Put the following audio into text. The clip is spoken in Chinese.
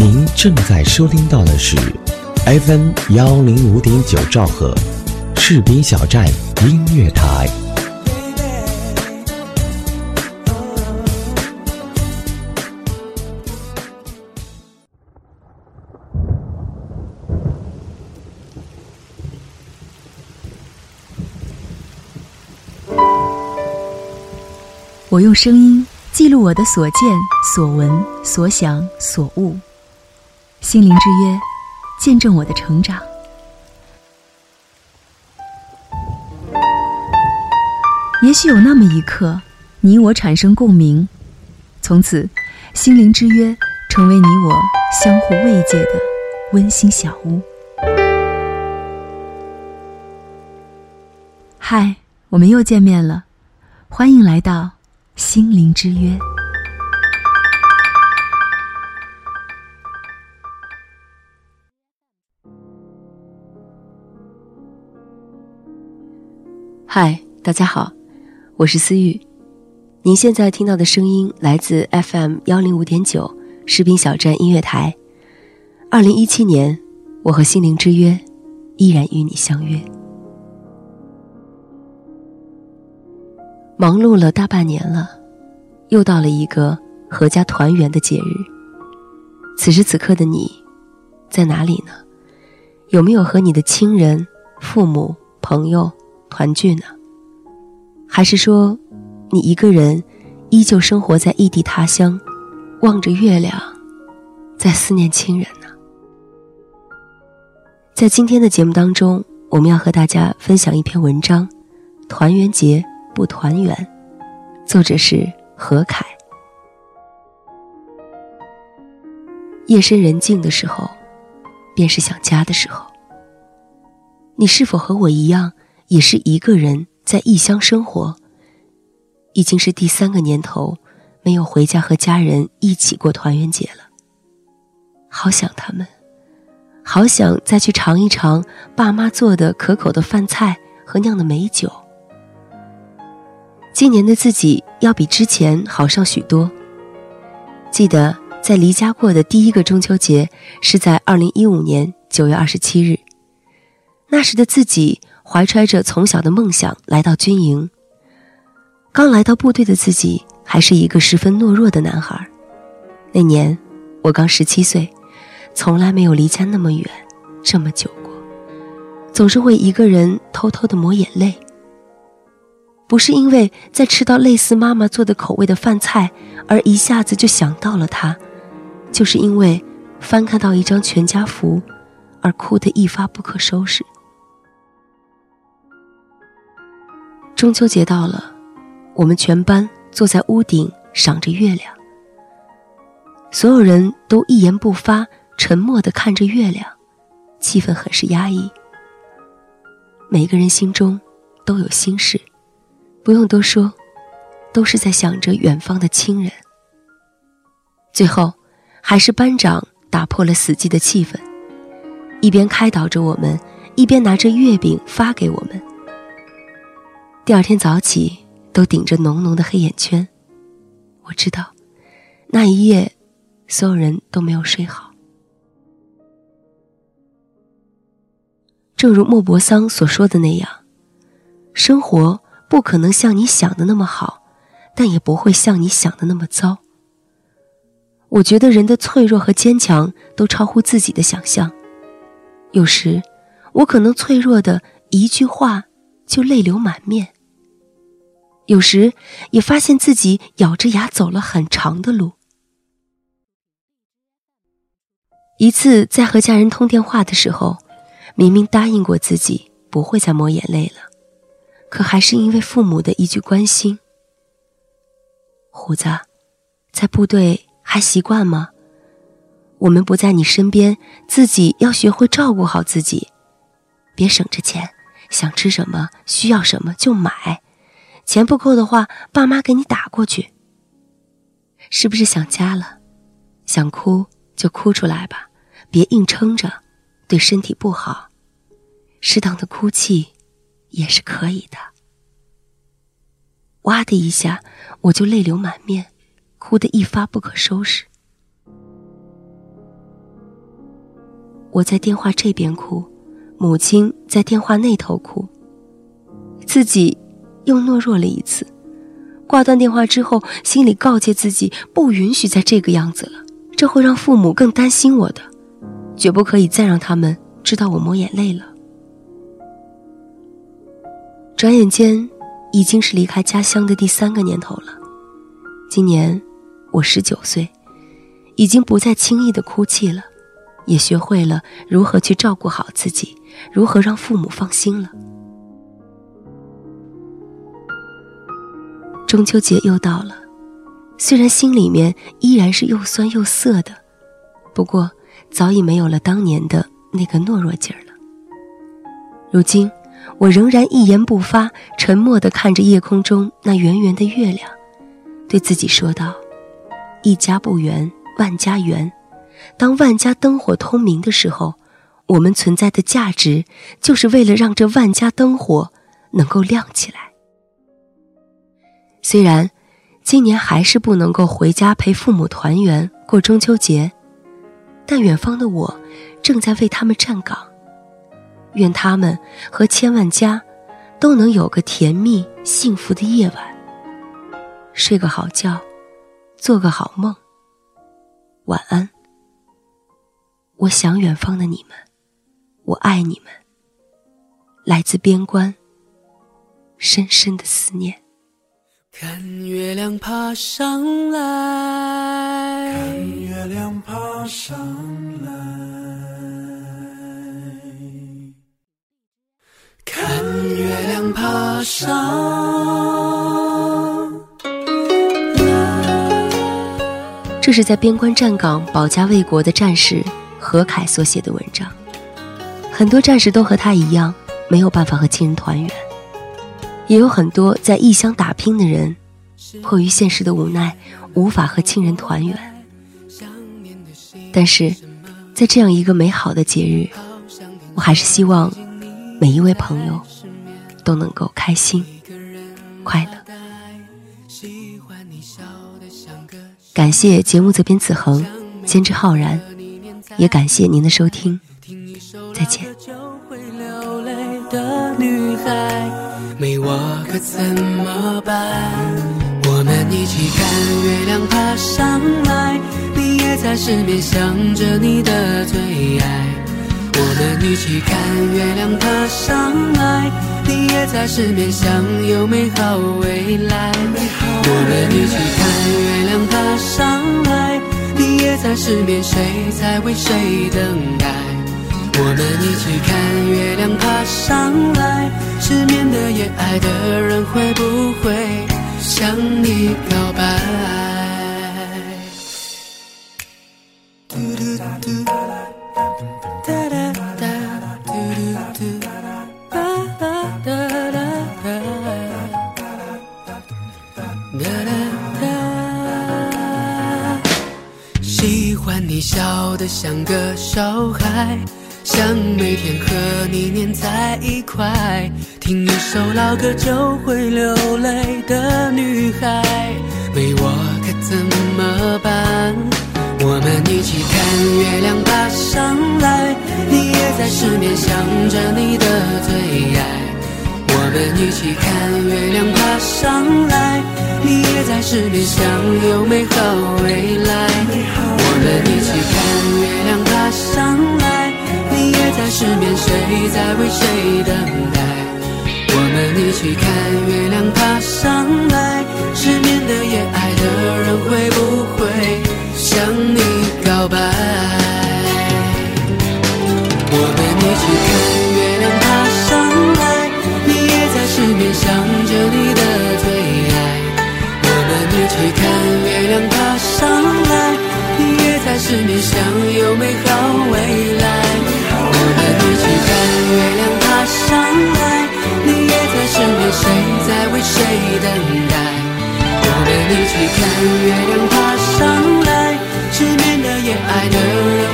您正在收听到的是 FM 幺零五点九兆赫，士兵小站音乐台。我用声音记录我的所见所闻所想所悟，心灵之约，见证我的成长。也许有那么一刻，你我产生共鸣，从此，心灵之约成为你我相互慰藉的温馨小屋。嗨，我们又见面了，欢迎来到。心灵之约，嗨，大家好，我是思玉。您现在听到的声音来自 FM 幺零五点九士兵小站音乐台。二零一七年，我和心灵之约依然与你相约。忙碌了大半年了，又到了一个阖家团圆的节日。此时此刻的你，在哪里呢？有没有和你的亲人、父母、朋友团聚呢？还是说，你一个人依旧生活在异地他乡，望着月亮，在思念亲人呢？在今天的节目当中，我们要和大家分享一篇文章：团圆节。不团圆，作者是何凯。夜深人静的时候，便是想家的时候。你是否和我一样，也是一个人在异乡生活？已经是第三个年头，没有回家和家人一起过团圆节了。好想他们，好想再去尝一尝爸妈做的可口的饭菜和酿的美酒。今年的自己要比之前好上许多。记得在离家过的第一个中秋节是在二零一五年九月二十七日，那时的自己怀揣着从小的梦想来到军营。刚来到部队的自己还是一个十分懦弱的男孩。那年我刚十七岁，从来没有离家那么远，这么久过，总是会一个人偷偷的抹眼泪。不是因为在吃到类似妈妈做的口味的饭菜而一下子就想到了他，就是因为翻看到一张全家福而哭得一发不可收拾。中秋节到了，我们全班坐在屋顶赏着月亮，所有人都一言不发，沉默地看着月亮，气氛很是压抑。每个人心中都有心事。不用多说，都是在想着远方的亲人。最后，还是班长打破了死寂的气氛，一边开导着我们，一边拿着月饼发给我们。第二天早起，都顶着浓浓的黑眼圈。我知道，那一夜，所有人都没有睡好。正如莫泊桑所说的那样，生活。不可能像你想的那么好，但也不会像你想的那么糟。我觉得人的脆弱和坚强都超乎自己的想象。有时，我可能脆弱的一句话就泪流满面；有时，也发现自己咬着牙走了很长的路。一次在和家人通电话的时候，明明答应过自己不会再抹眼泪了。可还是因为父母的一句关心，胡子，在部队还习惯吗？我们不在你身边，自己要学会照顾好自己，别省着钱，想吃什么需要什么就买，钱不够的话，爸妈给你打过去。是不是想家了？想哭就哭出来吧，别硬撑着，对身体不好。适当的哭泣。也是可以的。哇的一下，我就泪流满面，哭得一发不可收拾。我在电话这边哭，母亲在电话那头哭。自己又懦弱了一次，挂断电话之后，心里告诫自己不允许再这个样子了，这会让父母更担心我的，绝不可以再让他们知道我抹眼泪了。转眼间，已经是离开家乡的第三个年头了。今年我十九岁，已经不再轻易的哭泣了。也学会了如何去照顾好自己，如何让父母放心了。中秋节又到了，虽然心里面依然是又酸又涩的，不过早已没有了当年的那个懦弱劲儿了。如今，我仍然一言不发，沉默地看着夜空中那圆圆的月亮，对自己说道：“一家不圆，万家圆。”当万家灯火通明的时候，我们存在的价值，就是为了让这万家灯火能够亮起来。虽然今年还是不能够回家陪父母团圆过中秋节，但远方的我正在为他们站岗。愿他们和千万家都能有个甜蜜幸福的夜晚，睡个好觉，做个好梦。晚安。我想远方的你们，我爱你们。来自边关，深深的思念。看月亮爬上来，看月亮爬上来，看月亮爬上。这是在边关站岗保家卫国的战士。何凯所写的文章，很多战士都和他一样，没有办法和亲人团圆；也有很多在异乡打拼的人，迫于现实的无奈，无法和亲人团圆。但是，在这样一个美好的节日，我还是希望每一位朋友都能够开心、快乐。感谢节目责编子恒，监制浩然。也感谢您的收听，再见。没我可怎么办？我们一起看月亮爬上来，你也在失眠想着你的最爱。我们一起看月亮爬上来，你也在失眠想有美好未来。我们一起看月亮爬上来。你也在失眠，谁在为谁等待？我们一起看月亮爬上来，失眠的夜，爱的人会不会向你告白？你笑得像个小孩，想每天和你黏在一块，听一首老歌就会流泪的女孩，没我可怎么办？我们一起看月亮爬上来，你也在失眠想着你的最爱。我们一起看月亮爬上来，你也在失眠想有美好未来。我们一起看月亮爬上来，失眠，谁在为谁等待？我们一起看月亮爬上来，失眠的夜，爱的人会不会向你告白？等待我们一起看月亮爬上来失眠的夜爱的人。